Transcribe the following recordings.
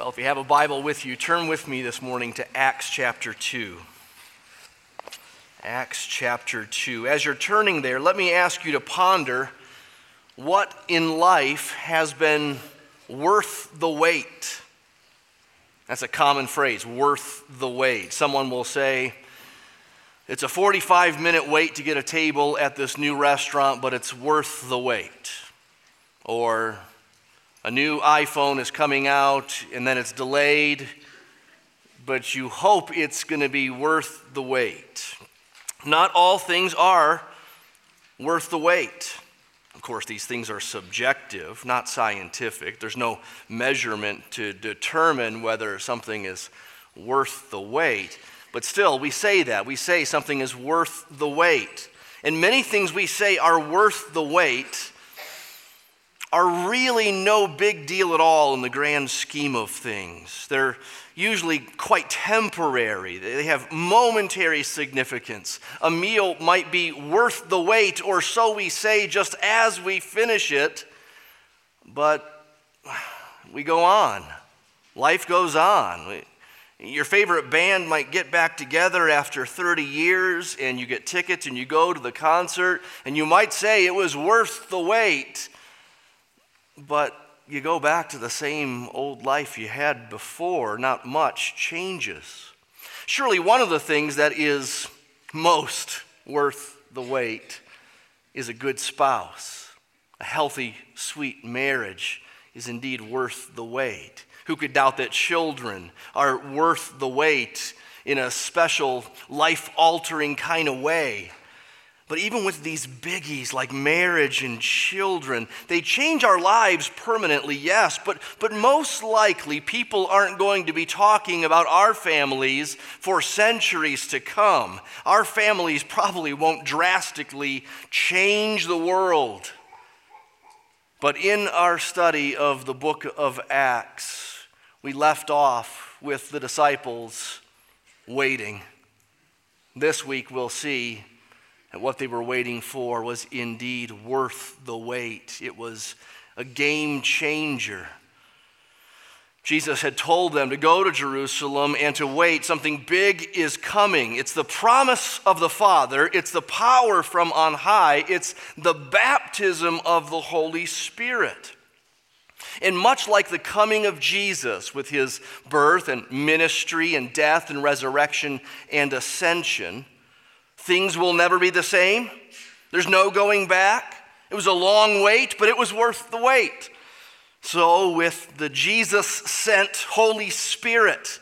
Well, if you have a Bible with you, turn with me this morning to Acts chapter 2. Acts chapter 2. As you're turning there, let me ask you to ponder what in life has been worth the wait. That's a common phrase, worth the wait. Someone will say, it's a 45 minute wait to get a table at this new restaurant, but it's worth the wait. Or a new iPhone is coming out and then it's delayed, but you hope it's going to be worth the wait. Not all things are worth the wait. Of course, these things are subjective, not scientific. There's no measurement to determine whether something is worth the wait. But still, we say that. We say something is worth the wait. And many things we say are worth the wait are really no big deal at all in the grand scheme of things. They're usually quite temporary, they have momentary significance. A meal might be worth the wait, or so we say just as we finish it, but we go on. Life goes on. Your favorite band might get back together after 30 years, and you get tickets and you go to the concert, and you might say it was worth the wait but you go back to the same old life you had before, not much changes. Surely, one of the things that is most worth the wait is a good spouse. A healthy, sweet marriage is indeed worth the wait. Who could doubt that children are worth the wait in a special, life altering kind of way? But even with these biggies like marriage and children, they change our lives permanently, yes, but, but most likely people aren't going to be talking about our families for centuries to come. Our families probably won't drastically change the world. But in our study of the book of Acts, we left off with the disciples waiting. This week we'll see and what they were waiting for was indeed worth the wait. It was a game changer. Jesus had told them to go to Jerusalem and to wait. Something big is coming. It's the promise of the Father, it's the power from on high, it's the baptism of the Holy Spirit. And much like the coming of Jesus with his birth and ministry and death and resurrection and ascension, Things will never be the same. There's no going back. It was a long wait, but it was worth the wait. So, with the Jesus sent Holy Spirit,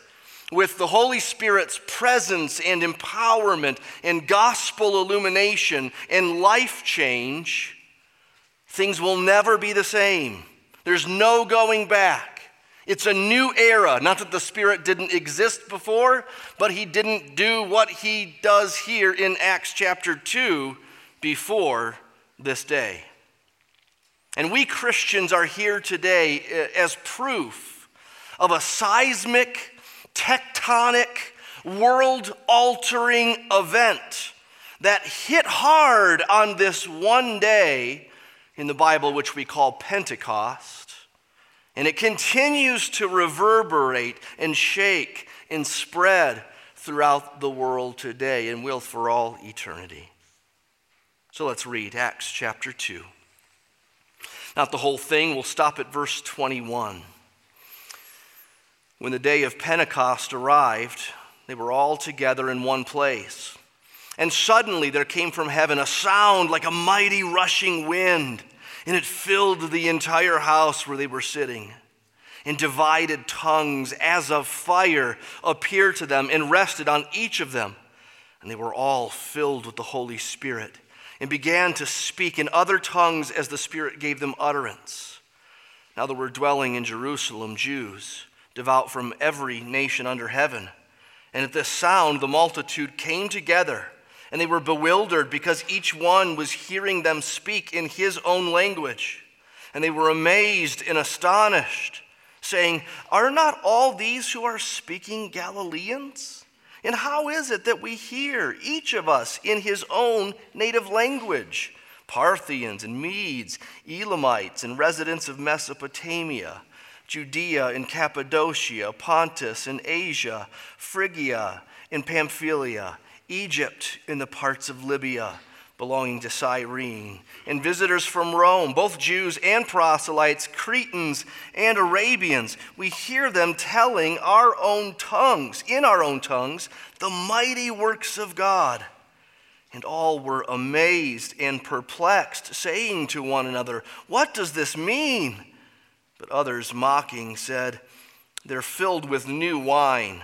with the Holy Spirit's presence and empowerment and gospel illumination and life change, things will never be the same. There's no going back. It's a new era. Not that the Spirit didn't exist before, but He didn't do what He does here in Acts chapter 2 before this day. And we Christians are here today eh, as proof of a seismic, tectonic, world altering event that hit hard on this one day in the Bible, which we call Pentecost and it continues to reverberate and shake and spread throughout the world today and will for all eternity. So let's read Acts chapter 2. Not the whole thing, we'll stop at verse 21. When the day of Pentecost arrived, they were all together in one place. And suddenly there came from heaven a sound like a mighty rushing wind and it filled the entire house where they were sitting. And divided tongues as of fire appeared to them and rested on each of them. And they were all filled with the Holy Spirit and began to speak in other tongues as the Spirit gave them utterance. Now there were dwelling in Jerusalem Jews, devout from every nation under heaven. And at this sound, the multitude came together and they were bewildered because each one was hearing them speak in his own language. And they were amazed and astonished, saying, Are not all these who are speaking Galileans? And how is it that we hear, each of us, in his own native language? Parthians and Medes, Elamites and residents of Mesopotamia Judea and Cappadocia, Pontus and Asia, Phrygia and Pamphylia, Egypt and the parts of Libya belonging to Cyrene, and visitors from Rome, both Jews and proselytes, Cretans and Arabians. We hear them telling our own tongues, in our own tongues, the mighty works of God. And all were amazed and perplexed, saying to one another, What does this mean? But others, mocking, said, They're filled with new wine.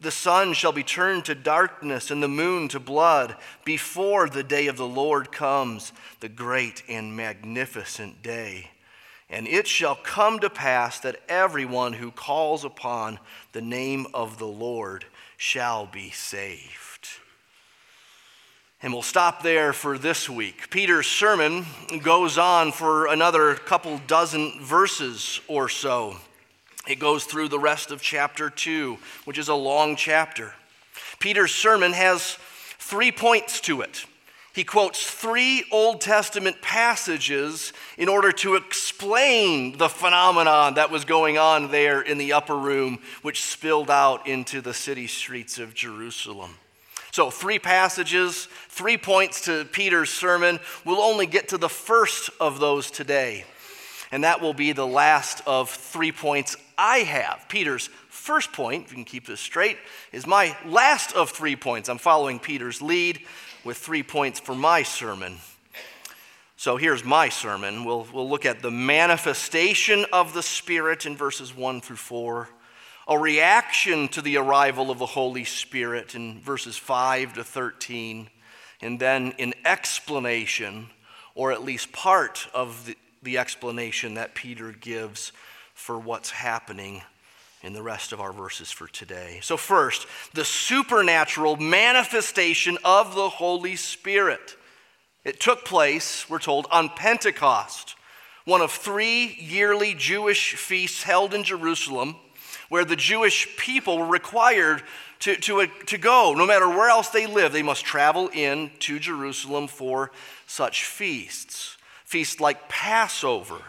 The sun shall be turned to darkness and the moon to blood before the day of the Lord comes, the great and magnificent day. And it shall come to pass that everyone who calls upon the name of the Lord shall be saved. And we'll stop there for this week. Peter's sermon goes on for another couple dozen verses or so. It goes through the rest of chapter 2, which is a long chapter. Peter's sermon has three points to it. He quotes three Old Testament passages in order to explain the phenomenon that was going on there in the upper room, which spilled out into the city streets of Jerusalem. So, three passages, three points to Peter's sermon. We'll only get to the first of those today, and that will be the last of three points I have. Peter's first point, if you can keep this straight, is my last of three points. I'm following Peter's lead with three points for my sermon. So here's my sermon. We'll, we'll look at the manifestation of the Spirit in verses 1 through 4, a reaction to the arrival of the Holy Spirit in verses 5 to 13, and then an explanation, or at least part of the, the explanation that Peter gives for what's happening in the rest of our verses for today. So, first, the supernatural manifestation of the Holy Spirit. It took place, we're told, on Pentecost, one of three yearly Jewish feasts held in Jerusalem, where the Jewish people were required to, to, uh, to go. No matter where else they lived, they must travel in to Jerusalem for such feasts. Feasts like Passover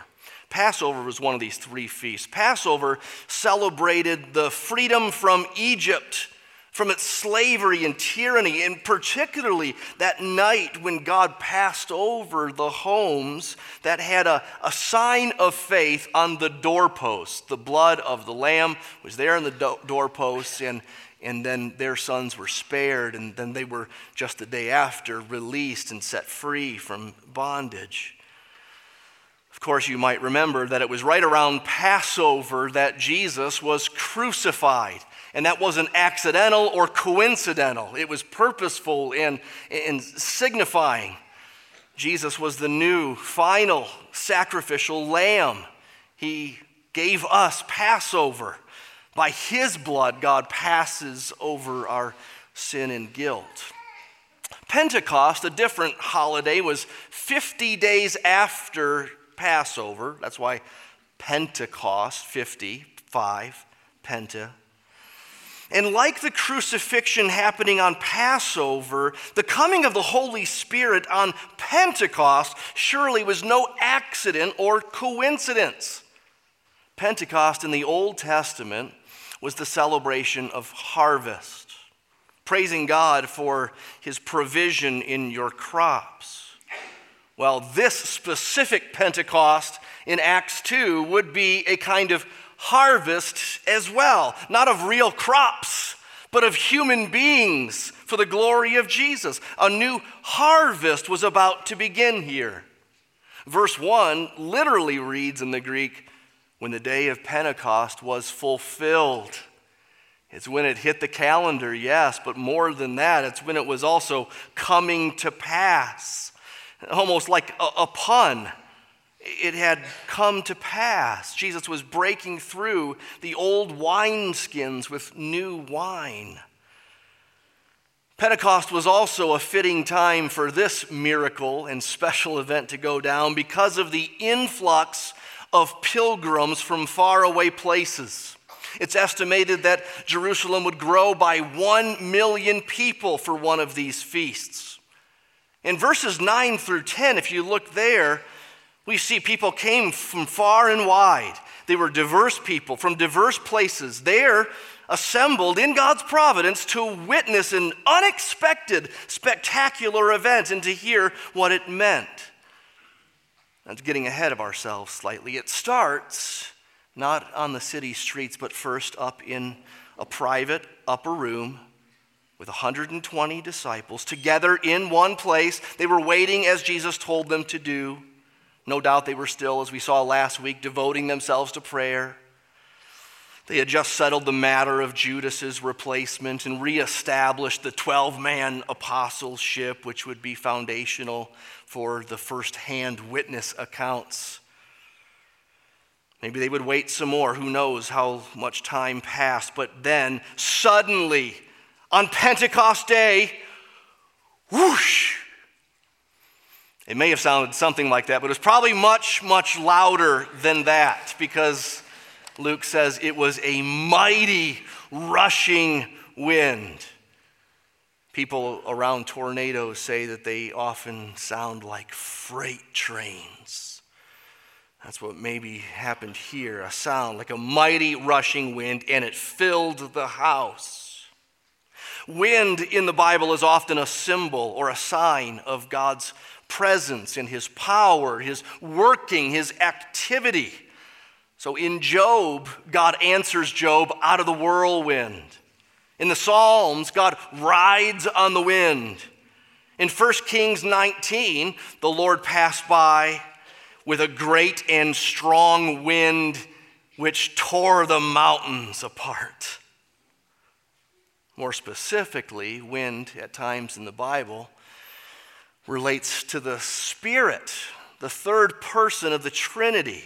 Passover was one of these three feasts. Passover celebrated the freedom from Egypt, from its slavery and tyranny, and particularly that night when God passed over the homes that had a, a sign of faith on the doorposts. The blood of the lamb was there in the do- doorposts, and, and then their sons were spared, and then they were just the day after released and set free from bondage. Of course, you might remember that it was right around Passover that Jesus was crucified. And that wasn't accidental or coincidental, it was purposeful and, and signifying. Jesus was the new, final sacrificial lamb. He gave us Passover. By his blood, God passes over our sin and guilt. Pentecost, a different holiday, was 50 days after Passover. That's why Pentecost, 55, Penta. And like the crucifixion happening on Passover, the coming of the Holy Spirit on Pentecost surely was no accident or coincidence. Pentecost in the Old Testament was the celebration of harvest, praising God for his provision in your crops. Well, this specific Pentecost in Acts 2 would be a kind of harvest as well, not of real crops, but of human beings for the glory of Jesus. A new harvest was about to begin here. Verse 1 literally reads in the Greek, when the day of Pentecost was fulfilled. It's when it hit the calendar, yes, but more than that, it's when it was also coming to pass. Almost like a, a pun. It had come to pass. Jesus was breaking through the old wineskins with new wine. Pentecost was also a fitting time for this miracle and special event to go down because of the influx of pilgrims from faraway places. It's estimated that Jerusalem would grow by one million people for one of these feasts. In verses 9 through 10, if you look there, we see people came from far and wide. They were diverse people from diverse places. There, assembled in God's providence to witness an unexpected, spectacular event and to hear what it meant. That's getting ahead of ourselves slightly. It starts not on the city streets, but first up in a private upper room with 120 disciples together in one place. They were waiting as Jesus told them to do. No doubt they were still, as we saw last week, devoting themselves to prayer. They had just settled the matter of Judas's replacement and reestablished the 12 man apostleship, which would be foundational for the first hand witness accounts. Maybe they would wait some more. Who knows how much time passed. But then, suddenly, on Pentecost Day, whoosh! It may have sounded something like that, but it was probably much, much louder than that because Luke says it was a mighty rushing wind. People around tornadoes say that they often sound like freight trains. That's what maybe happened here a sound like a mighty rushing wind, and it filled the house. Wind in the Bible is often a symbol or a sign of God's presence and His power, His working, His activity. So in Job, God answers Job out of the whirlwind. In the Psalms, God rides on the wind. In 1 Kings 19, the Lord passed by with a great and strong wind which tore the mountains apart. More specifically, wind at times in the Bible relates to the Spirit, the third person of the Trinity.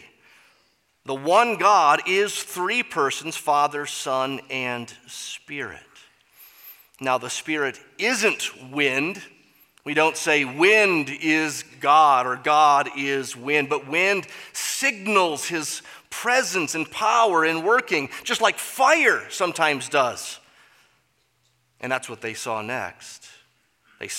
The one God is three persons Father, Son, and Spirit. Now, the Spirit isn't wind. We don't say wind is God or God is wind, but wind signals his presence and power in working, just like fire sometimes does. And that's what they saw next. They,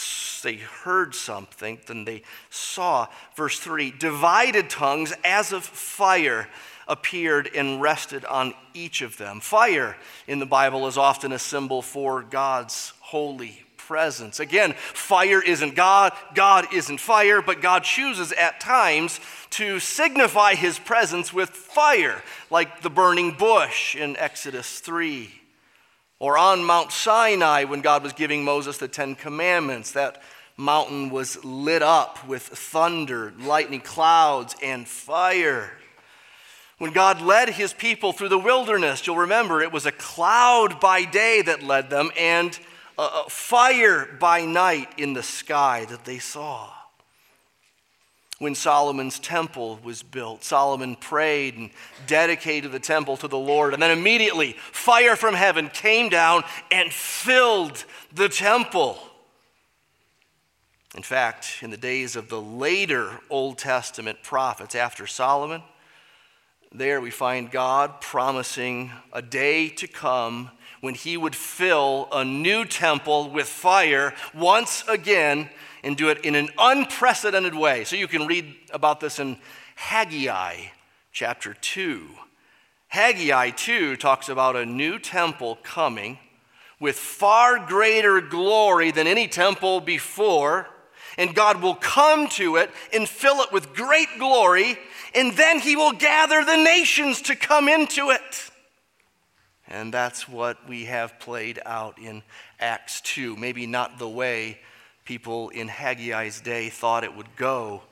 they heard something, then they saw, verse 3 divided tongues as of fire appeared and rested on each of them. Fire in the Bible is often a symbol for God's holy presence. Again, fire isn't God, God isn't fire, but God chooses at times to signify his presence with fire, like the burning bush in Exodus 3. Or on Mount Sinai when God was giving Moses the Ten Commandments, that mountain was lit up with thunder, lightning, clouds, and fire. When God led his people through the wilderness, you'll remember it was a cloud by day that led them and a fire by night in the sky that they saw. When Solomon's temple was built, Solomon prayed and dedicated the temple to the Lord, and then immediately fire from heaven came down and filled the temple. In fact, in the days of the later Old Testament prophets after Solomon, there we find God promising a day to come when he would fill a new temple with fire once again and do it in an unprecedented way. So you can read about this in Haggai chapter 2. Haggai 2 talks about a new temple coming with far greater glory than any temple before and God will come to it and fill it with great glory, and then he will gather the nations to come into it. And that's what we have played out in Acts 2. Maybe not the way people in Haggai's day thought it would go,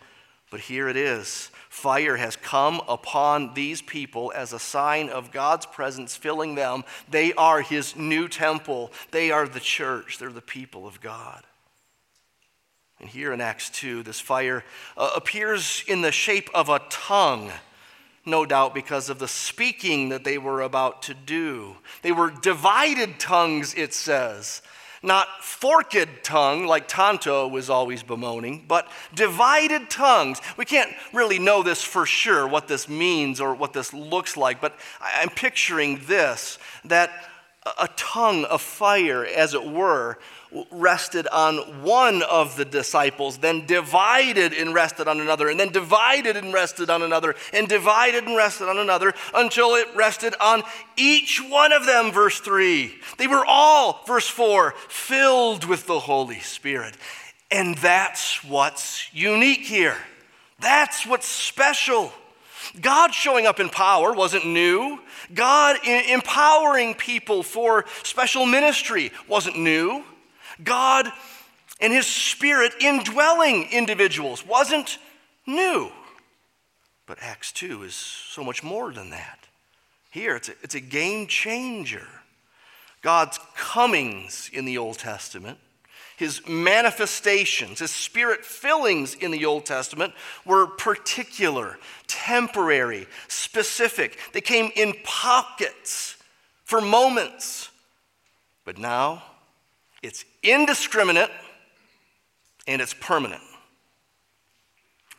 but here it is. Fire has come upon these people as a sign of God's presence filling them. They are his new temple, they are the church, they're the people of God. And here in Acts 2, this fire uh, appears in the shape of a tongue, no doubt because of the speaking that they were about to do. They were divided tongues, it says. Not forked tongue like Tonto was always bemoaning, but divided tongues. We can't really know this for sure, what this means or what this looks like, but I'm picturing this that a tongue of fire, as it were, rested on one of the disciples, then divided and rested on another, and then divided and rested on another, and divided and rested on another until it rested on each one of them, verse 3. They were all, verse 4, filled with the Holy Spirit. And that's what's unique here. That's what's special. God showing up in power wasn't new. God empowering people for special ministry wasn't new. God and His Spirit indwelling individuals wasn't new. But Acts 2 is so much more than that. Here, it's a, it's a game changer. God's comings in the Old Testament, his manifestations, his spirit fillings in the Old Testament were particular, temporary, specific. They came in pockets for moments. But now, it's indiscriminate and it's permanent.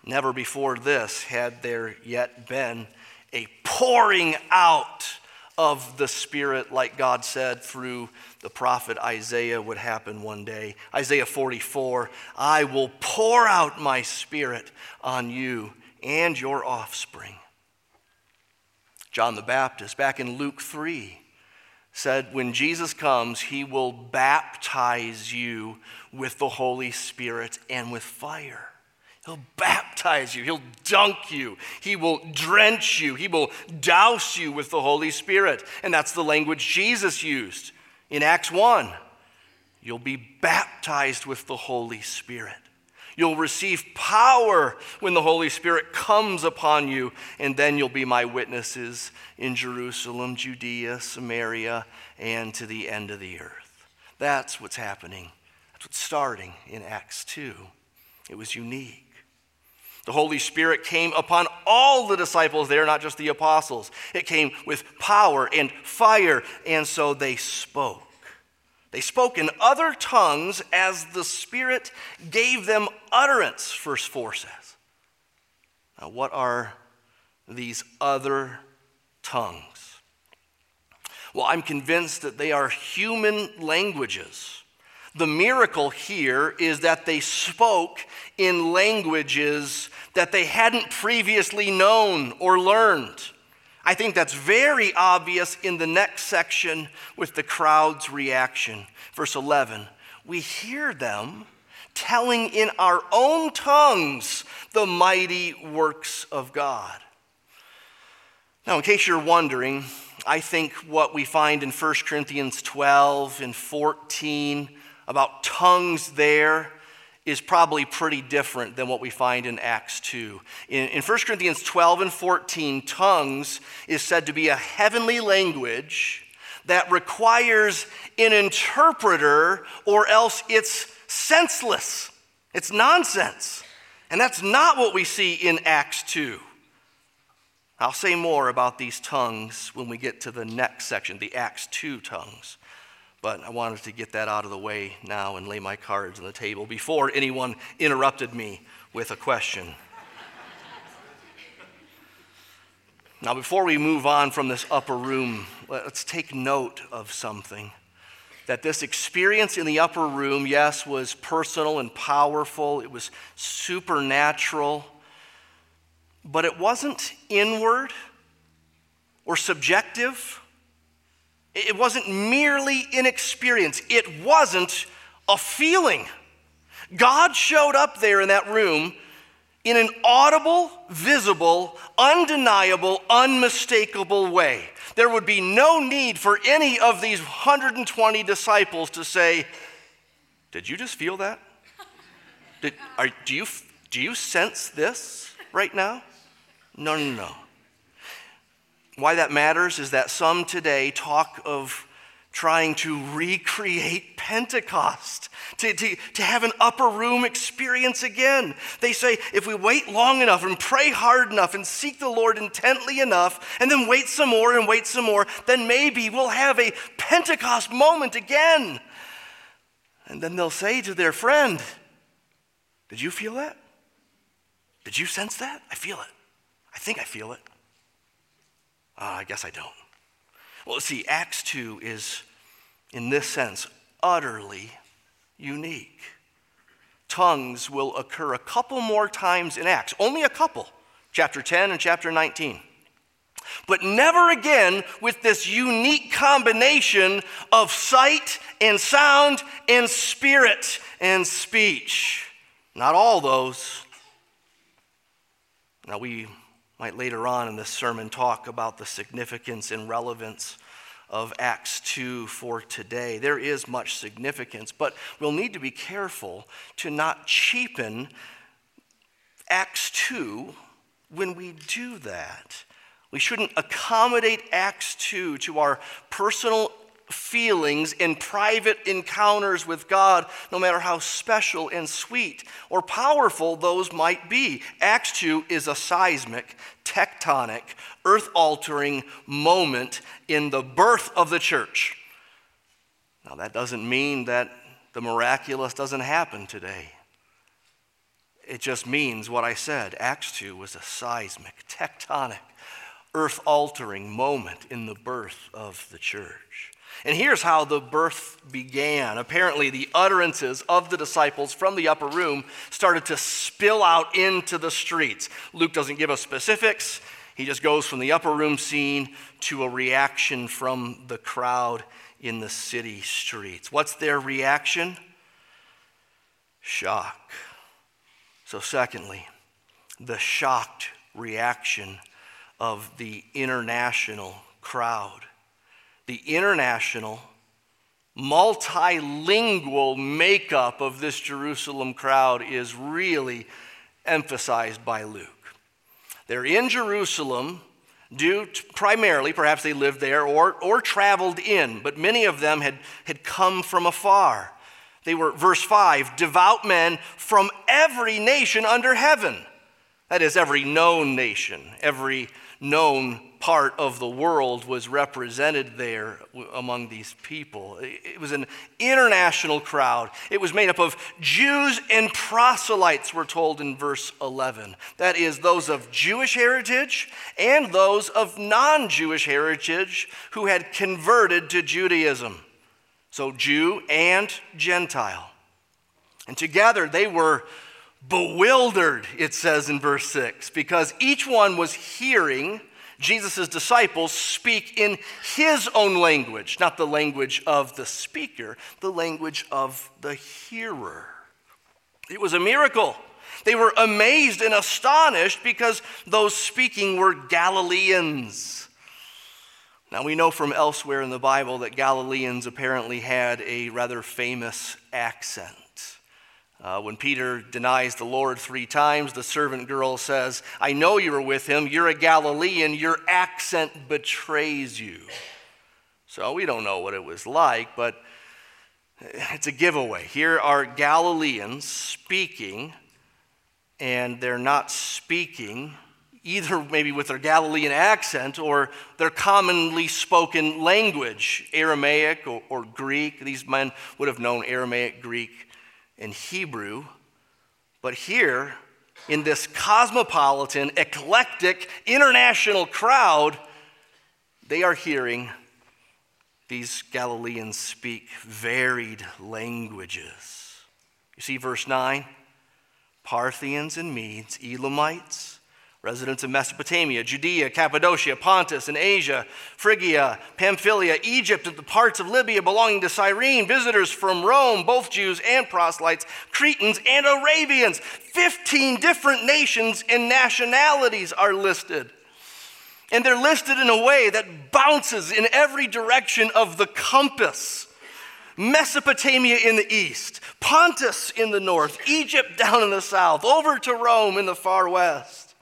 Never before this had there yet been a pouring out of the Spirit, like God said through the prophet Isaiah, would happen one day. Isaiah 44 I will pour out my Spirit on you and your offspring. John the Baptist, back in Luke 3, said, When Jesus comes, he will baptize you with the Holy Spirit and with fire. He'll baptize you. He'll dunk you. He will drench you. He will douse you with the Holy Spirit. And that's the language Jesus used in Acts 1. You'll be baptized with the Holy Spirit. You'll receive power when the Holy Spirit comes upon you, and then you'll be my witnesses in Jerusalem, Judea, Samaria, and to the end of the earth. That's what's happening. That's what's starting in Acts 2. It was unique. The Holy Spirit came upon all the disciples there, not just the apostles. It came with power and fire, and so they spoke. They spoke in other tongues as the Spirit gave them utterance, verse 4 says. Now, what are these other tongues? Well, I'm convinced that they are human languages. The miracle here is that they spoke in languages that they hadn't previously known or learned. I think that's very obvious in the next section with the crowd's reaction. Verse 11 We hear them telling in our own tongues the mighty works of God. Now, in case you're wondering, I think what we find in 1 Corinthians 12 and 14 about tongues there is probably pretty different than what we find in Acts 2. In, in 1 Corinthians 12 and 14, tongues is said to be a heavenly language that requires an interpreter, or else it's senseless. It's nonsense. And that's not what we see in Acts 2. I'll say more about these tongues when we get to the next section, the Acts 2 tongues. But I wanted to get that out of the way now and lay my cards on the table before anyone interrupted me with a question. now, before we move on from this upper room, let's take note of something. That this experience in the upper room, yes, was personal and powerful, it was supernatural, but it wasn't inward or subjective it wasn't merely an experience, it wasn't a feeling. God showed up there in that room in an audible, visible, undeniable, unmistakable way. There would be no need for any of these 120 disciples to say, Did you just feel that? Did, are, do, you, do you sense this right now? No, no, no. Why that matters is that some today talk of trying to recreate Pentecost, to, to, to have an upper room experience again. They say if we wait long enough and pray hard enough and seek the Lord intently enough, and then wait some more and wait some more, then maybe we'll have a Pentecost moment again. And then they'll say to their friend, Did you feel that? Did you sense that? I feel it. I think I feel it. Uh, I guess I don't. Well, see, Acts 2 is, in this sense, utterly unique. Tongues will occur a couple more times in Acts, only a couple, chapter 10 and chapter 19. But never again with this unique combination of sight and sound and spirit and speech. Not all those. Now, we might later on in this sermon talk about the significance and relevance of Acts 2 for today. There is much significance, but we'll need to be careful to not cheapen Acts 2 when we do that. We shouldn't accommodate Acts 2 to our personal feelings in private encounters with God, no matter how special and sweet or powerful those might be. Acts 2 is a seismic, tectonic, earth altering moment in the birth of the church. Now, that doesn't mean that the miraculous doesn't happen today. It just means what I said. Acts 2 was a seismic, tectonic, earth altering moment in the birth of the church. And here's how the birth began. Apparently, the utterances of the disciples from the upper room started to spill out into the streets. Luke doesn't give us specifics, he just goes from the upper room scene to a reaction from the crowd in the city streets. What's their reaction? Shock. So, secondly, the shocked reaction of the international crowd the international, multilingual makeup of this Jerusalem crowd is really emphasized by Luke. They're in Jerusalem due to, primarily, perhaps they lived there or, or traveled in, but many of them had, had come from afar. They were, verse 5, devout men from every nation under heaven. That is, every known nation, every known part of the world was represented there among these people. It was an international crowd. It was made up of Jews and proselytes, we're told in verse 11. That is, those of Jewish heritage and those of non Jewish heritage who had converted to Judaism. So, Jew and Gentile. And together they were bewildered, it says in verse 6, because each one was hearing Jesus' disciples speak in his own language, not the language of the speaker, the language of the hearer. It was a miracle. They were amazed and astonished because those speaking were Galileans. Now, we know from elsewhere in the Bible that Galileans apparently had a rather famous accent. Uh, when Peter denies the Lord three times, the servant girl says, I know you were with him. You're a Galilean. Your accent betrays you. So we don't know what it was like, but it's a giveaway. Here are Galileans speaking, and they're not speaking either maybe with their Galilean accent or their commonly spoken language, Aramaic or, or Greek. These men would have known Aramaic, Greek and Hebrew. But here, in this cosmopolitan, eclectic, international crowd, they are hearing these Galileans speak varied languages. You see, verse 9 Parthians and Medes, Elamites, residents of Mesopotamia, Judea, Cappadocia, Pontus, and Asia, Phrygia, Pamphylia, Egypt, and the parts of Libya belonging to Cyrene, visitors from Rome, both Jews and proselytes, Cretans and Arabians. 15 different nations and nationalities are listed. And they're listed in a way that bounces in every direction of the compass. Mesopotamia in the east, Pontus in the north, Egypt down in the south, over to Rome in the far west.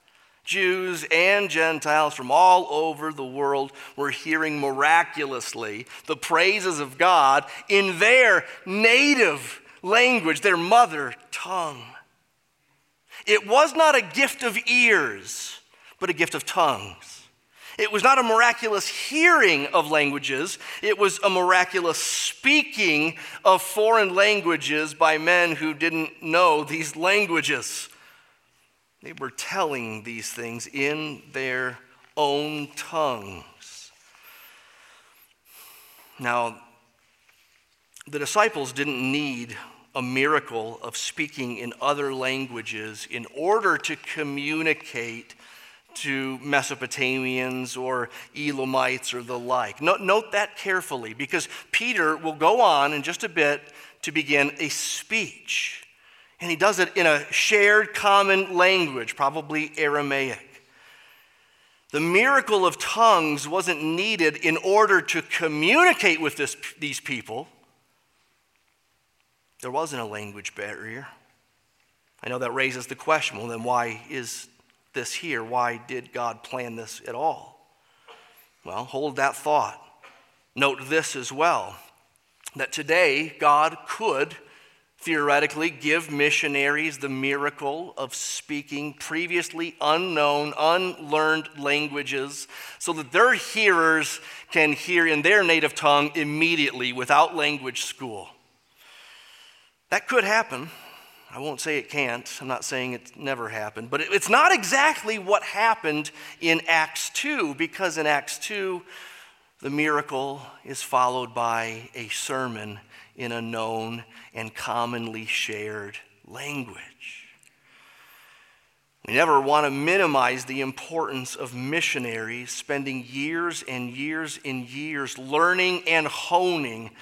Jews and Gentiles from all over the world were hearing miraculously the praises of God in their native language, their mother tongue. It was not a gift of ears, but a gift of tongues. It was not a miraculous hearing of languages, it was a miraculous speaking of foreign languages by men who didn't know these languages. They were telling these things in their own tongues. Now, the disciples didn't need a miracle of speaking in other languages in order to communicate to Mesopotamians or Elamites or the like. Note that carefully because Peter will go on in just a bit to begin a speech. And he does it in a shared common language, probably Aramaic. The miracle of tongues wasn't needed in order to communicate with this, these people. There wasn't a language barrier. I know that raises the question well, then why is this here? Why did God plan this at all? Well, hold that thought. Note this as well that today God could theoretically give missionaries the miracle of speaking previously unknown, unlearned languages so that their hearers can hear in their native tongue immediately without language school. That could happen. I won't say it can't. I'm not saying it never happened. But it's not exactly what happened in Acts 2, because in Acts 2, the miracle is followed by a sermon in a known and commonly shared language. We never want to minimize the importance of missionaries spending years and years and years learning and honing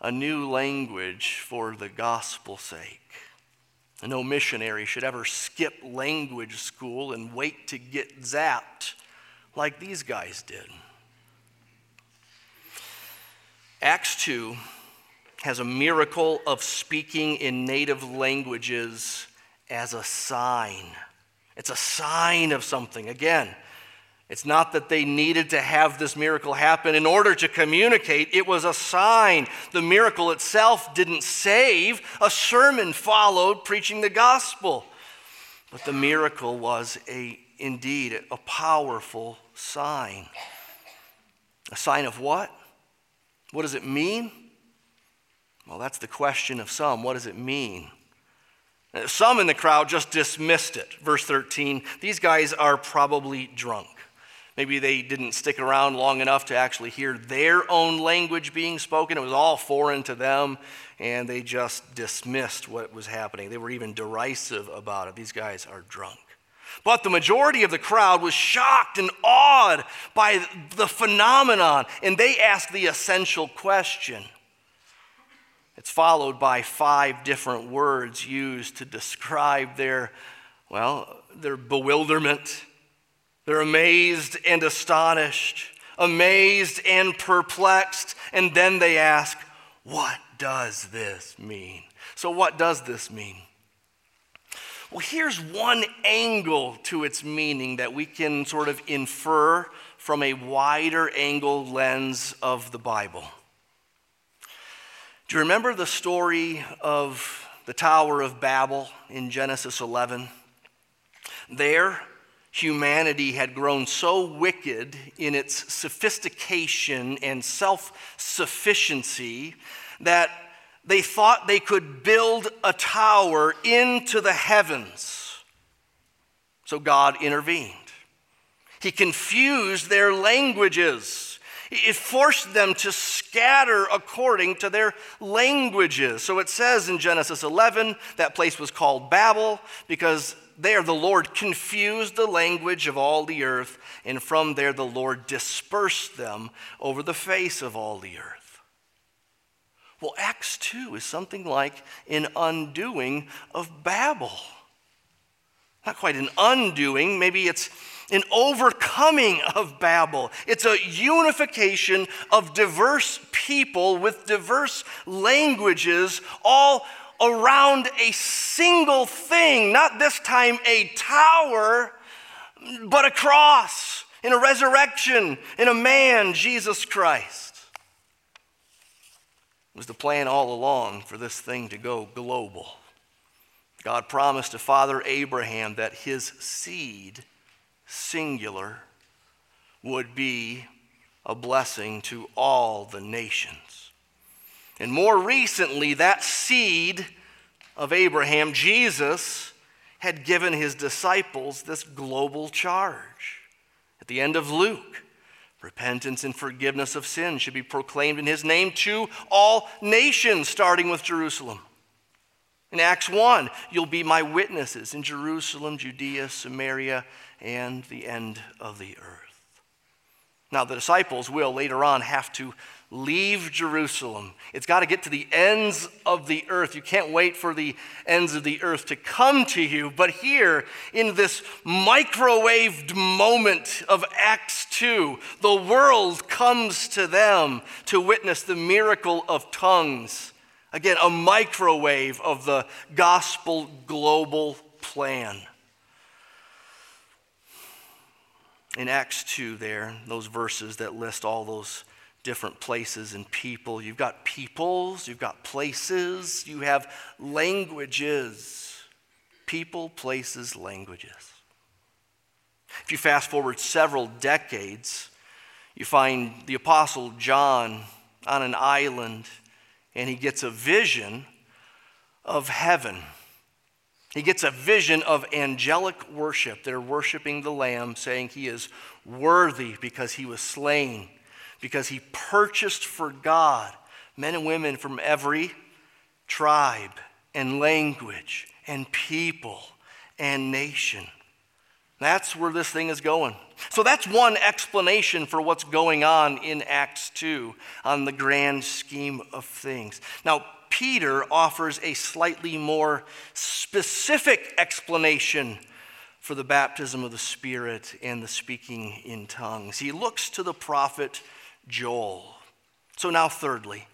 a new language for the gospel's sake. No missionary should ever skip language school and wait to get zapped like these guys did. Acts 2 has a miracle of speaking in native languages as a sign. It's a sign of something. Again, it's not that they needed to have this miracle happen in order to communicate, it was a sign. The miracle itself didn't save, a sermon followed preaching the gospel. But the miracle was a indeed a powerful sign. A sign of what? What does it mean? Well, that's the question of some. What does it mean? Uh, some in the crowd just dismissed it. Verse 13 these guys are probably drunk. Maybe they didn't stick around long enough to actually hear their own language being spoken. It was all foreign to them, and they just dismissed what was happening. They were even derisive about it. These guys are drunk. But the majority of the crowd was shocked and awed by the phenomenon, and they asked the essential question it's followed by five different words used to describe their, well, their bewilderment. They're amazed and astonished, amazed and perplexed, and then they ask, What does this mean? So, what does this mean? Well, here's one angle to its meaning that we can sort of infer from a wider angle lens of the Bible. Do you remember the story of the Tower of Babel in Genesis 11? There, humanity had grown so wicked in its sophistication and self sufficiency that they thought they could build a tower into the heavens. So God intervened. He confused their languages it forced them to scatter according to their languages. So it says in Genesis 11 that place was called Babel because there the Lord confused the language of all the earth, and from there the Lord dispersed them over the face of all the earth. Well, Acts 2 is something like an undoing of Babel. Not quite an undoing, maybe it's an overcoming of Babel. It's a unification of diverse people with diverse languages, all around a single thing, not this time a tower, but a cross, in a resurrection, in a man, Jesus Christ. It was the plan all along for this thing to go global. God promised to Father Abraham that his seed, singular, would be a blessing to all the nations. And more recently, that seed of Abraham, Jesus, had given his disciples this global charge. At the end of Luke, repentance and forgiveness of sin should be proclaimed in his name to all nations, starting with Jerusalem. In Acts 1, you'll be my witnesses in Jerusalem, Judea, Samaria, and the end of the earth. Now, the disciples will later on have to leave Jerusalem. It's got to get to the ends of the earth. You can't wait for the ends of the earth to come to you. But here, in this microwaved moment of Acts 2, the world comes to them to witness the miracle of tongues. Again, a microwave of the gospel global plan. In Acts 2, there, those verses that list all those different places and people. You've got peoples, you've got places, you have languages. People, places, languages. If you fast forward several decades, you find the Apostle John on an island and he gets a vision of heaven. He gets a vision of angelic worship. They're worshiping the Lamb, saying he is worthy because he was slain because he purchased for God men and women from every tribe and language and people and nation. That's where this thing is going. So that's one explanation for what's going on in Acts 2 on the grand scheme of things. Now, Peter offers a slightly more specific explanation for the baptism of the Spirit and the speaking in tongues. He looks to the prophet Joel. So, now, thirdly,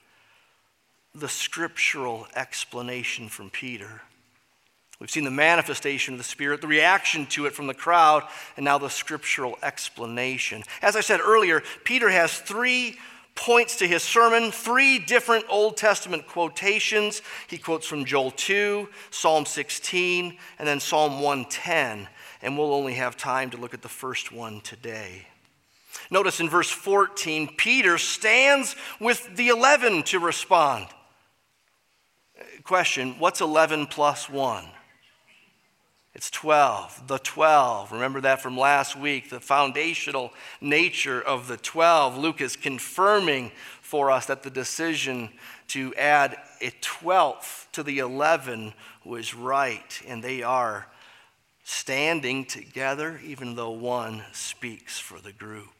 the scriptural explanation from Peter. We've seen the manifestation of the Spirit, the reaction to it from the crowd, and now the scriptural explanation. As I said earlier, Peter has three points to his sermon, three different Old Testament quotations. He quotes from Joel 2, Psalm 16, and then Psalm 110. And we'll only have time to look at the first one today. Notice in verse 14, Peter stands with the 11 to respond. Question What's 11 plus 1? It's 12, the 12. Remember that from last week, the foundational nature of the 12. Luke is confirming for us that the decision to add a 12th to the 11 was right, and they are standing together, even though one speaks for the group.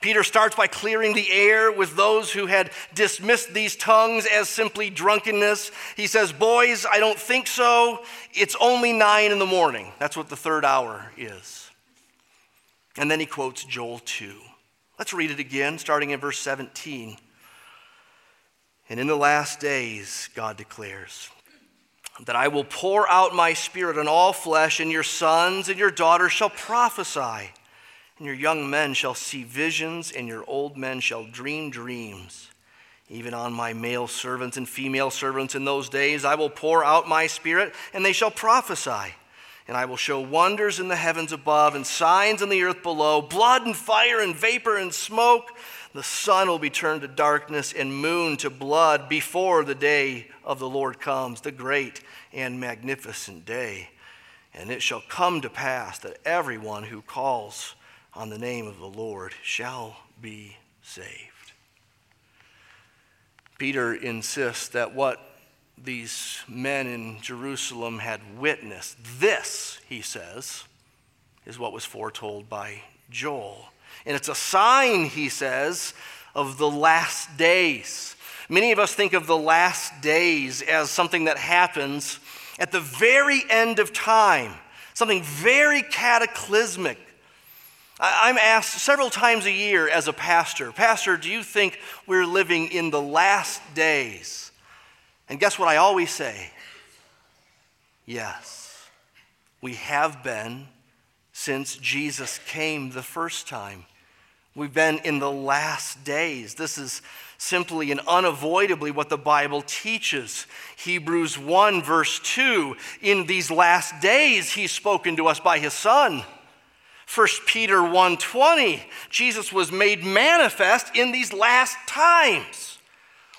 Peter starts by clearing the air with those who had dismissed these tongues as simply drunkenness. He says, Boys, I don't think so. It's only nine in the morning. That's what the third hour is. And then he quotes Joel 2. Let's read it again, starting in verse 17. And in the last days, God declares, that I will pour out my spirit on all flesh, and your sons and your daughters shall prophesy. And your young men shall see visions, and your old men shall dream dreams. Even on my male servants and female servants in those days, I will pour out my spirit, and they shall prophesy. And I will show wonders in the heavens above, and signs in the earth below blood and fire, and vapor and smoke. The sun will be turned to darkness, and moon to blood before the day of the Lord comes, the great and magnificent day. And it shall come to pass that everyone who calls on the name of the Lord shall be saved. Peter insists that what these men in Jerusalem had witnessed. This, he says, is what was foretold by Joel. And it's a sign, he says, of the last days. Many of us think of the last days as something that happens at the very end of time, something very cataclysmic. I'm asked several times a year as a pastor, Pastor, do you think we're living in the last days? And guess what I always say? Yes, we have been since Jesus came the first time. We've been in the last days. This is simply and unavoidably what the Bible teaches. Hebrews 1, verse 2 In these last days, he's spoken to us by his Son. 1 Peter 1:20 Jesus was made manifest in these last times.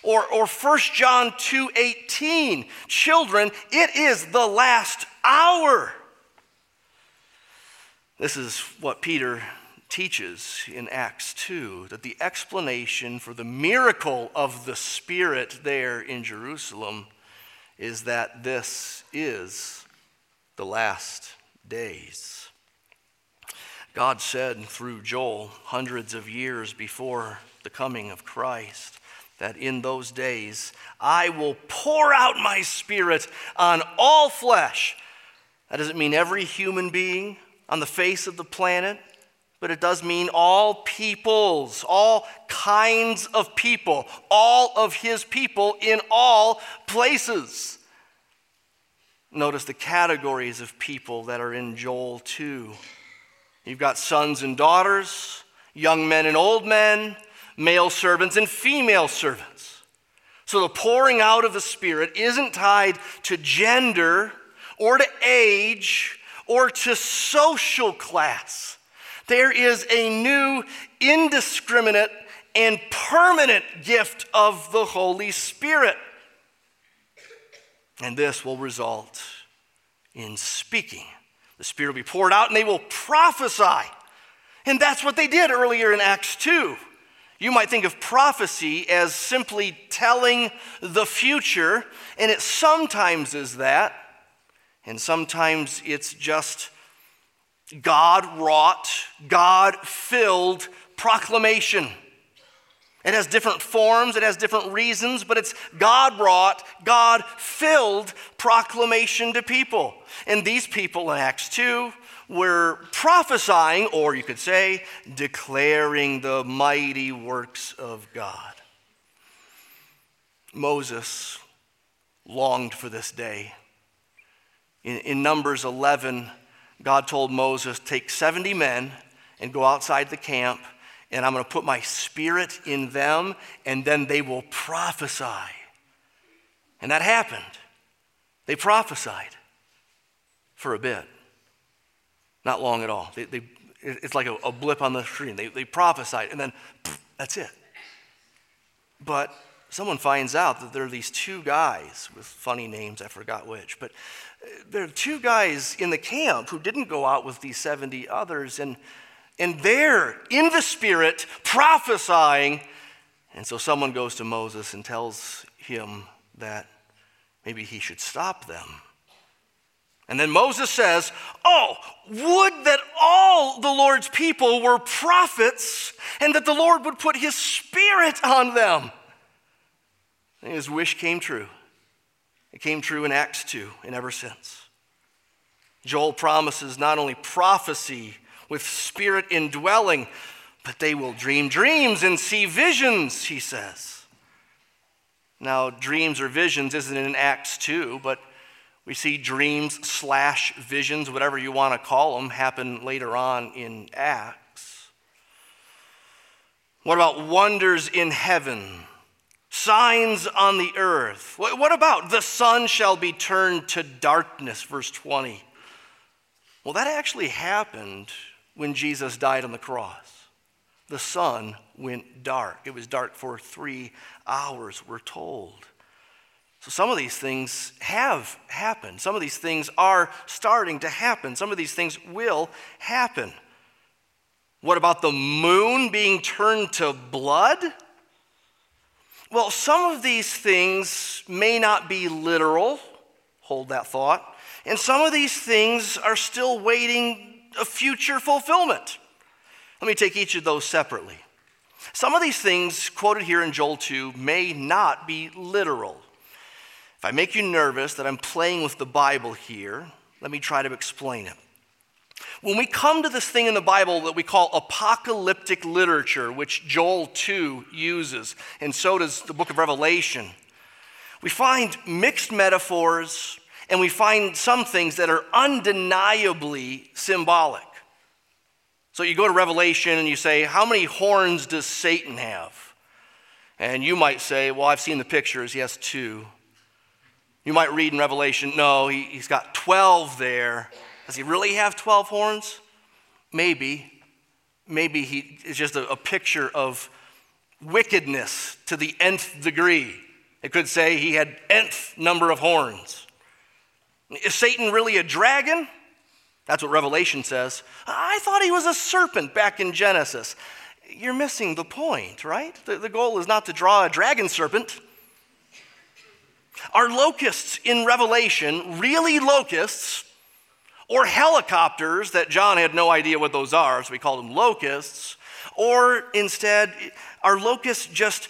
Or, or 1 John 2:18 children it is the last hour. This is what Peter teaches in Acts 2 that the explanation for the miracle of the Spirit there in Jerusalem is that this is the last days. God said through Joel hundreds of years before the coming of Christ that in those days I will pour out my spirit on all flesh. That doesn't mean every human being on the face of the planet but it does mean all peoples, all kinds of people, all of his people in all places. Notice the categories of people that are in Joel 2. You've got sons and daughters, young men and old men, male servants and female servants. So the pouring out of the Spirit isn't tied to gender or to age or to social class. There is a new, indiscriminate, and permanent gift of the Holy Spirit. And this will result in speaking. The Spirit will be poured out and they will prophesy. And that's what they did earlier in Acts 2. You might think of prophecy as simply telling the future, and it sometimes is that, and sometimes it's just God wrought, God filled proclamation. It has different forms, it has different reasons, but it's God wrought, God filled proclamation to people. And these people in Acts 2 were prophesying, or you could say, declaring the mighty works of God. Moses longed for this day. In, in Numbers 11, God told Moses, Take 70 men and go outside the camp, and I'm going to put my spirit in them, and then they will prophesy. And that happened. They prophesied for a bit. Not long at all. They, they, it's like a, a, blip on the screen. They, they prophesied, and then pff, that's it. But someone finds out that there are these two guys with funny names, I forgot which, but uh, there are two guys in the camp who didn't go out with these 70 others, and, and they're in the Spirit prophesying. And so someone goes to Moses and tells him that maybe he should stop them. And then Moses says, Oh, would that all the Lord's people were prophets and that the Lord would put his spirit on them. And his wish came true. It came true in Acts 2 and ever since. Joel promises not only prophecy with spirit indwelling, but they will dream dreams and see visions, he says. Now, dreams or visions isn't in Acts 2, but we see dreams slash visions, whatever you want to call them, happen later on in Acts. What about wonders in heaven? signs on the earth. What about the sun shall be turned to darkness, verse 20? Well, that actually happened when Jesus died on the cross. The sun went dark. It was dark for three hours, we're told. So some of these things have happened. Some of these things are starting to happen. Some of these things will happen. What about the moon being turned to blood? Well, some of these things may not be literal, hold that thought, and some of these things are still waiting a future fulfillment. Let me take each of those separately. Some of these things quoted here in Joel 2 may not be literal. If I make you nervous that I'm playing with the Bible here, let me try to explain it. When we come to this thing in the Bible that we call apocalyptic literature, which Joel 2 uses, and so does the book of Revelation, we find mixed metaphors and we find some things that are undeniably symbolic. So you go to Revelation and you say, How many horns does Satan have? And you might say, Well, I've seen the pictures, he has two. You might read in Revelation, No, he, has got 12 there. Does he really have 12 horns? Maybe. Maybe he is just a, a picture of wickedness to the nth degree. It could say he had nth number of horns. Is Satan really a dragon? That's what Revelation says. I thought he was a serpent back in Genesis. You're missing the point, right? The, the goal is not to draw a dragon serpent. Are locusts in Revelation really locusts or helicopters that John had no idea what those are, so we called them locusts? Or instead, are locusts just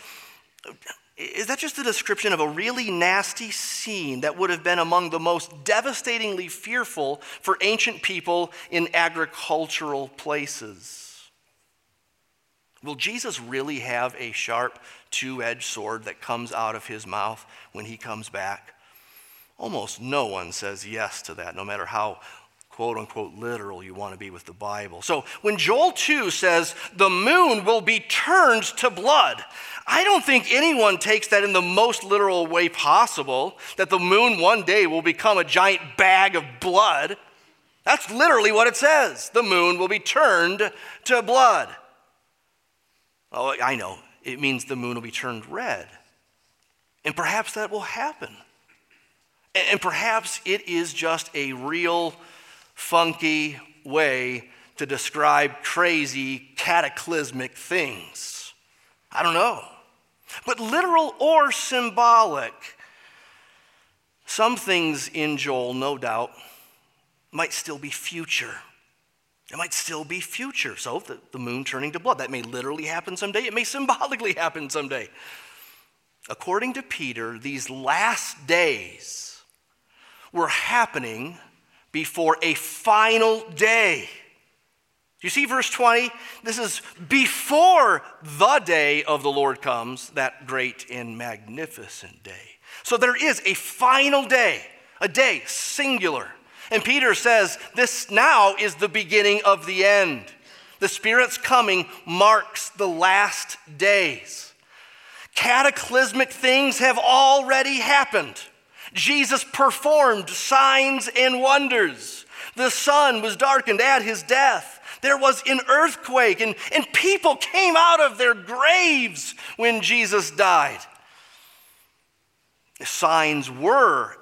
is that just a description of a really nasty scene that would have been among the most devastatingly fearful for ancient people in agricultural places? Will Jesus really have a sharp two edged sword that comes out of his mouth when he comes back? Almost no one says yes to that, no matter how quote unquote literal you want to be with the Bible. So when Joel 2 says the moon will be turned to blood, I don't think anyone takes that in the most literal way possible, that the moon one day will become a giant bag of blood. That's literally what it says. The moon will be turned to blood. Oh, I know. It means the moon will be turned red. And perhaps that will happen. And perhaps it is just a real funky way to describe crazy, cataclysmic things. I don't know. But literal or symbolic, some things in Joel, no doubt, might still be future. It might still be future. So the, the moon turning to blood, that may literally happen someday. It may symbolically happen someday. According to Peter, these last days were happening before a final day. You see verse 20? This is before the day of the Lord comes, that great and magnificent day. So there is a final day, a day, singular. And Peter says this now is the beginning of the end. The Spirit's coming marks the last days. Cataclysmic things have already happened. Jesus performed signs and wonders. The sun was darkened at his death. There was an earthquake, and, and people came out of their graves when Jesus died. Signs were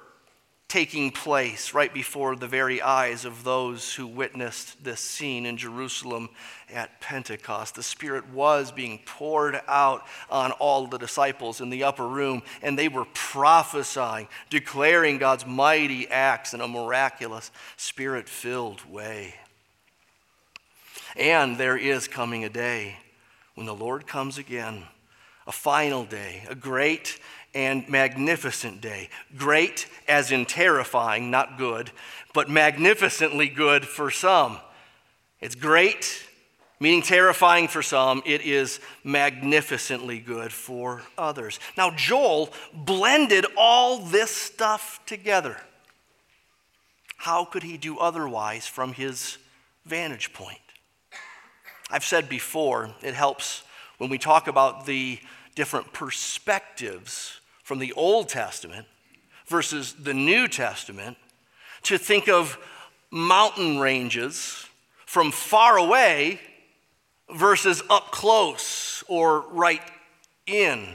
taking place right before the very eyes of those who witnessed this scene in Jerusalem at Pentecost. The Spirit was being poured out on all the disciples in the upper room, and they were prophesying, declaring God's mighty acts in a miraculous, Spirit filled way. And there is coming a day when the Lord comes again, a final day, a great and magnificent day. Great as in terrifying, not good, but magnificently good for some. It's great, meaning terrifying for some. It is magnificently good for others. Now, Joel blended all this stuff together. How could he do otherwise from his vantage point? I've said before, it helps when we talk about the different perspectives from the Old Testament versus the New Testament to think of mountain ranges from far away versus up close or right in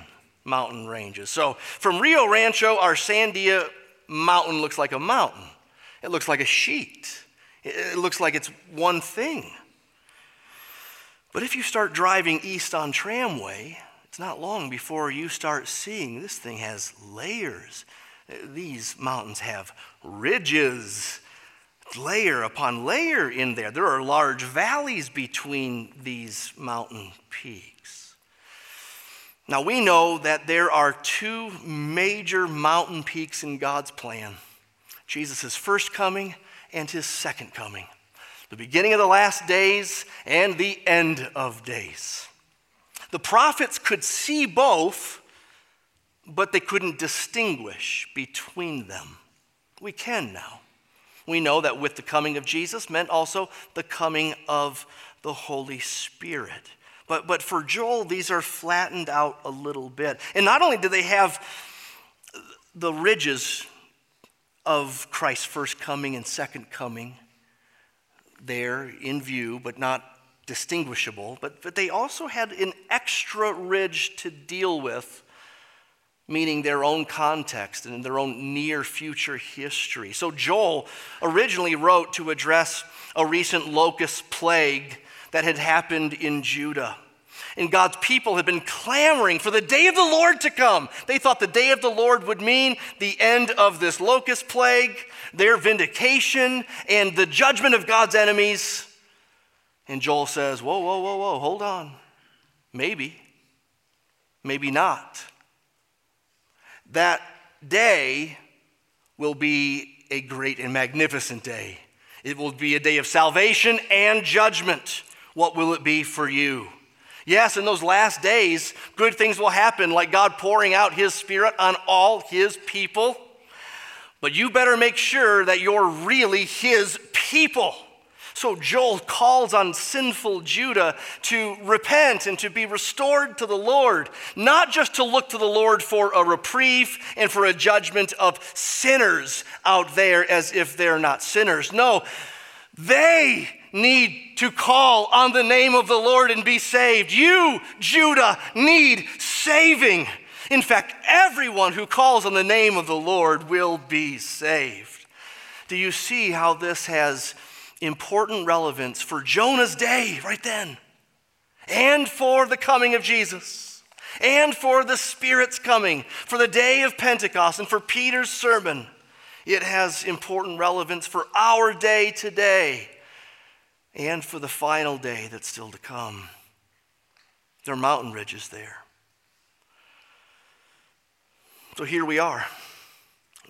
mountain ranges. So from Rio Rancho, our Sandia mountain looks like a mountain. It looks like a sheet. It looks like it's one thing. But if you start driving east on Tramway, it's not long before you start seeing this thing has layers. These mountains have ridges, layer upon layer in there. There are large valleys between these mountain peaks. Now, we know that there are two major mountain peaks in God's plan Jesus' first coming and his second coming, the beginning of the last days and the end of days. The prophets could see both, but they couldn't distinguish between them. We can now. We know that with the coming of Jesus meant also the coming of the Holy Spirit. But, but for Joel, these are flattened out a little bit. And not only do they have the ridges of Christ's first coming and second coming there in view, but not distinguishable, but, but they also had an extra ridge to deal with, meaning their own context and their own near future history. So Joel originally wrote to address a recent locust plague that had happened in Judah. And God's people had been clamoring for the day of the Lord to come. They thought the day of the Lord would mean the end of this locust plague, their vindication, and the judgment of God's enemies. And Joel says, Whoa, whoa, whoa, whoa, hold on. Maybe, maybe not. That day will be a great and magnificent day. It will be a day of salvation and judgment. What will it be for you? Yes, in those last days, good things will happen, like God pouring out His Spirit on all His people. But you better make sure that you're really His people. So Joel calls on sinful Judah to repent and to be restored to the Lord, not just to look to the Lord for a reprieve and for a judgment of sinners out there as if they're not sinners. No, they need to call on the name of the Lord and be saved. You, Judah, need saving. In fact, everyone who calls on the name of the Lord will be saved. Do you see how this has important relevance for Jonah's day right then, and for the coming of Jesus, and for the Spirit's coming, for the day of Pentecost, and for Peter's sermon. It has important relevance for our day today and for the final day that's still to come. There are mountain ridges there. So here we are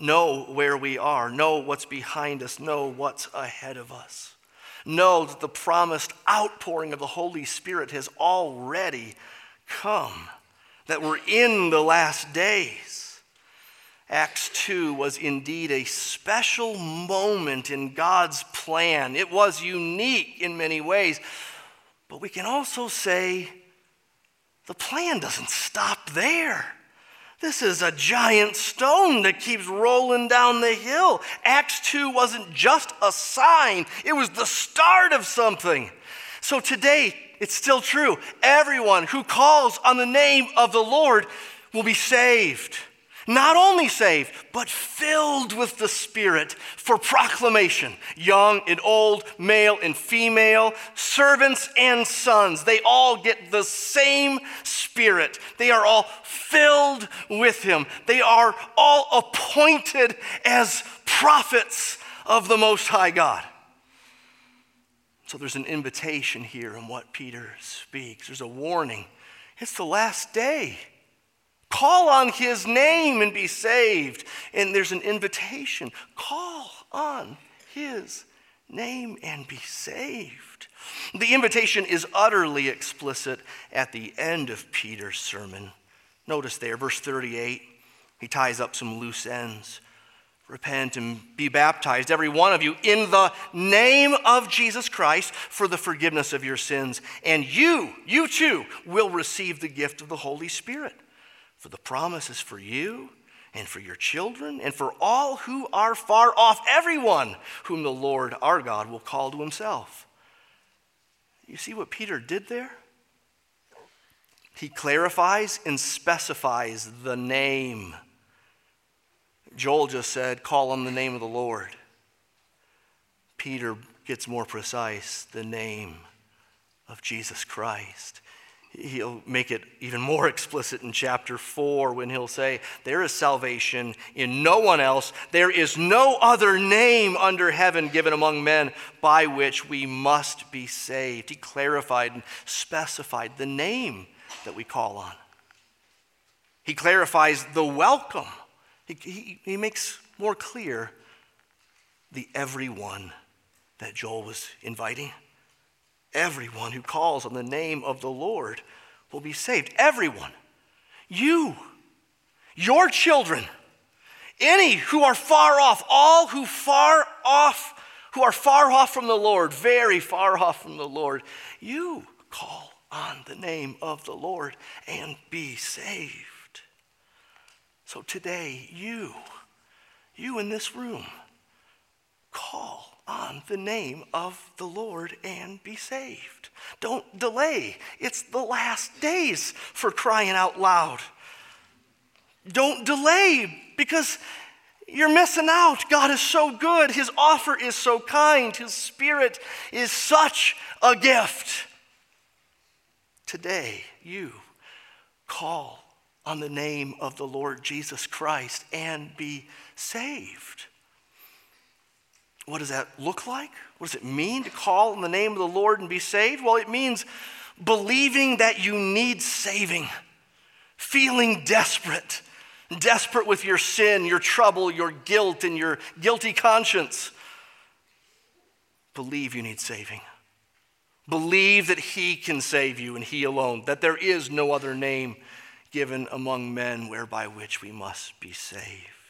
know where we are, know what's behind us, know what's ahead of us. Know that the promised outpouring of the Holy Spirit has already come, that we're in the last days. Acts 2 was indeed a special moment in God's plan. It was unique in many ways, but we can also say the plan doesn't stop there. This is a giant stone that keeps rolling down the hill. Acts 2 wasn't just a sign, it was the start of something. So today, it's still true. Everyone who calls on the name of the Lord will be saved. Not only saved, but filled with the Spirit for proclamation. Young and old, male and female, servants and sons, they all get the same Spirit. They are all filled with Him. They are all appointed as prophets of the Most High God. So there's an invitation here in what Peter speaks. There's a warning. It's the last day. Call on his name and be saved. And there's an invitation call on his name and be saved. The invitation is utterly explicit at the end of Peter's sermon. Notice there, verse 38, he ties up some loose ends. Repent and be baptized, every one of you, in the name of Jesus Christ for the forgiveness of your sins. And you, you too, will receive the gift of the Holy Spirit. For the promise is for you and for your children and for all who are far off, everyone whom the Lord our God will call to himself. You see what Peter did there? He clarifies and specifies the name. Joel just said, call on the name of the Lord. Peter gets more precise the name of Jesus Christ. He'll make it even more explicit in chapter 4 when he'll say, There is salvation in no one else. There is no other name under heaven given among men by which we must be saved. He clarified and specified the name that we call on. He clarifies the welcome. He, he, he makes more clear the everyone that Joel was inviting. Everyone who calls on the name of the Lord will be saved. Everyone. You, your children, any who are far off, all who far off, who are far off from the Lord, very far off from the Lord, you call on the name of the Lord and be saved. So today, you, you in this room, call on the name of the Lord and be saved. Don't delay. It's the last days for crying out loud. Don't delay because you're missing out. God is so good. His offer is so kind. His spirit is such a gift. Today, you call on the name of the Lord Jesus Christ and be saved. What does that look like? What does it mean to call on the name of the Lord and be saved? Well, it means believing that you need saving, feeling desperate, desperate with your sin, your trouble, your guilt, and your guilty conscience. Believe you need saving. Believe that He can save you and He alone, that there is no other name given among men whereby which we must be saved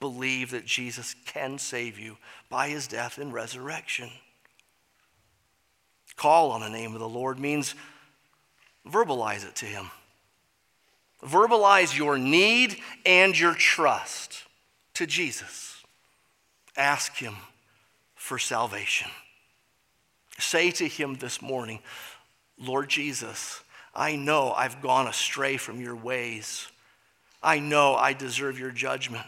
believe that Jesus can save you by his death and resurrection. Call on the name of the Lord means verbalize it to him. Verbalize your need and your trust to Jesus. Ask him for salvation. Say to him this morning, Lord Jesus, I know I've gone astray from your ways. I know I deserve your judgment.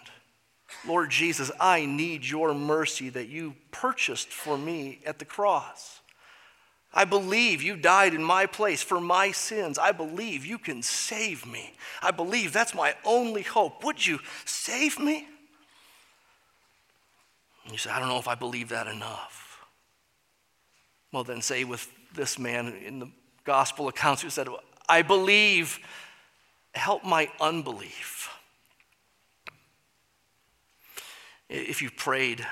Lord Jesus, I need your mercy that you purchased for me at the cross. I believe you died in my place for my sins. I believe you can save me. I believe that's my only hope. Would you save me? And you say, I don't know if I believe that enough. Well, then say with this man in the gospel accounts who said, I believe, help my unbelief. If you've prayed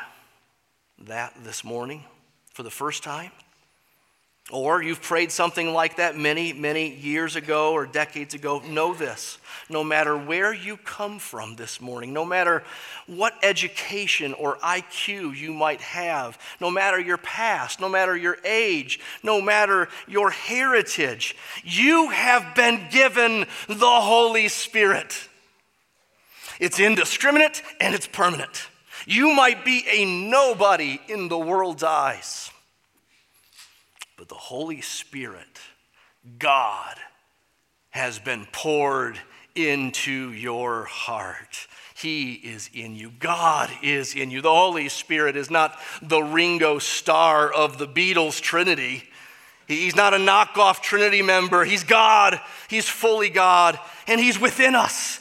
that this morning for the first time, or you've prayed something like that many, many years ago or decades ago, know this. No matter where you come from this morning, no matter what education or IQ you might have, no matter your past, no matter your age, no matter your heritage, you have been given the Holy Spirit. It's indiscriminate and it's permanent. You might be a nobody in the world's eyes, but the Holy Spirit, God, has been poured into your heart. He is in you. God is in you. The Holy Spirit is not the Ringo Starr of the Beatles Trinity. He's not a knockoff Trinity member. He's God. He's fully God. And He's within us.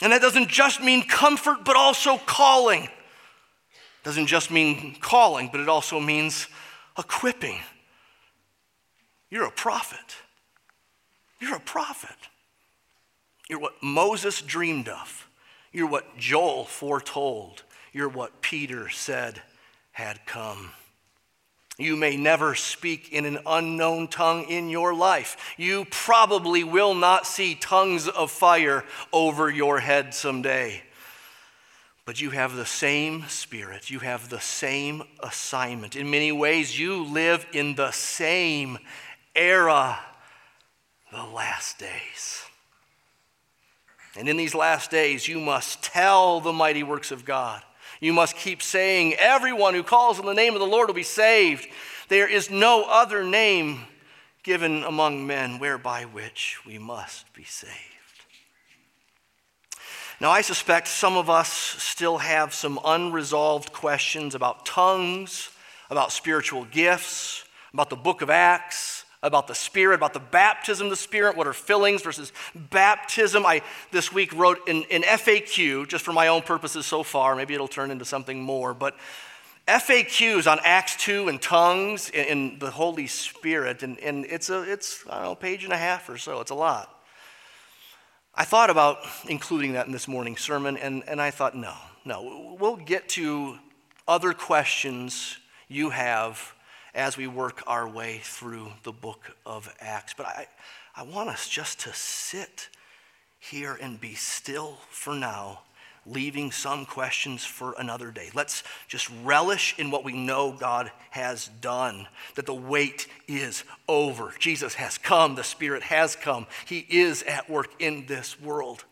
And that doesn't just mean comfort, but also calling doesn't just mean calling, but it also means equipping. You're a prophet. You're a prophet. You're what Moses dreamed of. You're what Joel foretold. You're what Peter said had come. You may never speak in an unknown tongue in your life. You probably will not see tongues of fire over your head someday. But you have the same spirit, you have the same assignment. In many ways, you live in the same era, the last days. And in these last days, you must tell the mighty works of God. You must keep saying, Everyone who calls on the name of the Lord will be saved. There is no other name given among men whereby which we must be saved. Now, I suspect some of us still have some unresolved questions about tongues, about spiritual gifts, about the book of Acts, about the Spirit, about the baptism of the Spirit, what are fillings versus baptism. I this week wrote an, an FAQ just for my own purposes so far. Maybe it'll turn into something more, but FAQs on Acts 2 and tongues and, the Holy Spirit, and, and it's a it's I don't know, page and a half or so. It's a lot. I thought about including that in this morning's sermon, and, and I thought, no, no. We'll get to other questions you have as we work our way through the book of Acts. But I, I want us just to sit here and be still for now, leaving some questions for another day. Let's just relish in what we know God has done, that the wait is over. Jesus has come, the Spirit has come, He is at work in this world.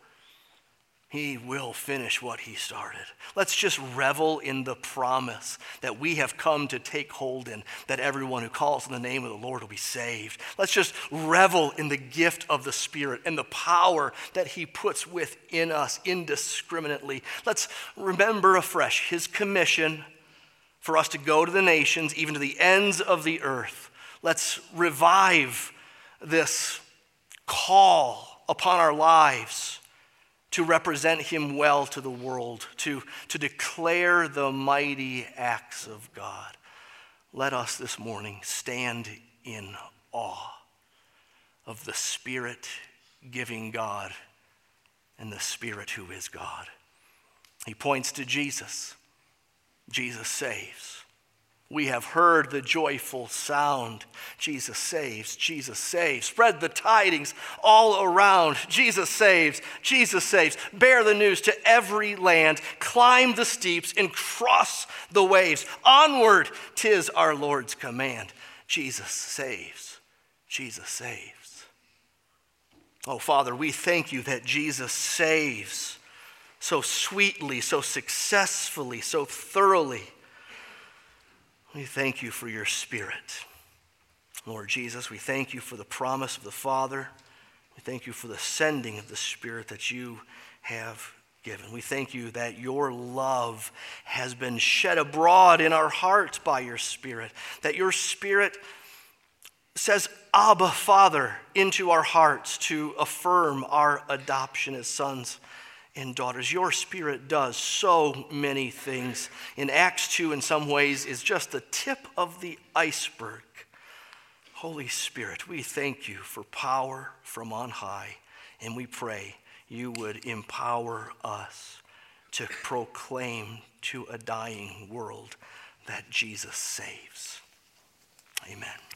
He will finish what he started. Let's just revel in the promise that we have come to take hold in, that everyone who calls in the name of the Lord will be saved. Let's just revel in the gift of the Spirit and the power that he puts within us indiscriminately. Let's remember afresh his commission for us to go to the nations, even to the ends of the earth. Let's revive this call upon our lives to represent him well to the world, to, to declare the mighty acts of God. Let us this morning stand in awe of the Spirit giving God and the Spirit who is God. He points to Jesus. Jesus saves. We have heard the joyful sound. Jesus saves, Jesus saves. Spread the tidings all around. Jesus saves, Jesus saves. Bear the news to every land. Climb the steeps and cross the waves. Onward, tis our Lord's command. Jesus saves, Jesus saves. Oh, Father, we thank you that Jesus saves so sweetly, so successfully, so thoroughly. We thank you for your Spirit. Lord Jesus, we thank you for the promise of the Father. We thank you for the sending of the Spirit that you have given. We thank you that your love has been shed abroad in our hearts by your Spirit, that your Spirit says, Abba, Father, into our hearts to affirm our adoption as sons and daughters. Your spirit does so many things. In Acts 2, in some ways, is just the tip of the iceberg. Holy Spirit, we thank you for power from on high, and we pray you would empower us to proclaim to a dying world that Jesus saves. Amen.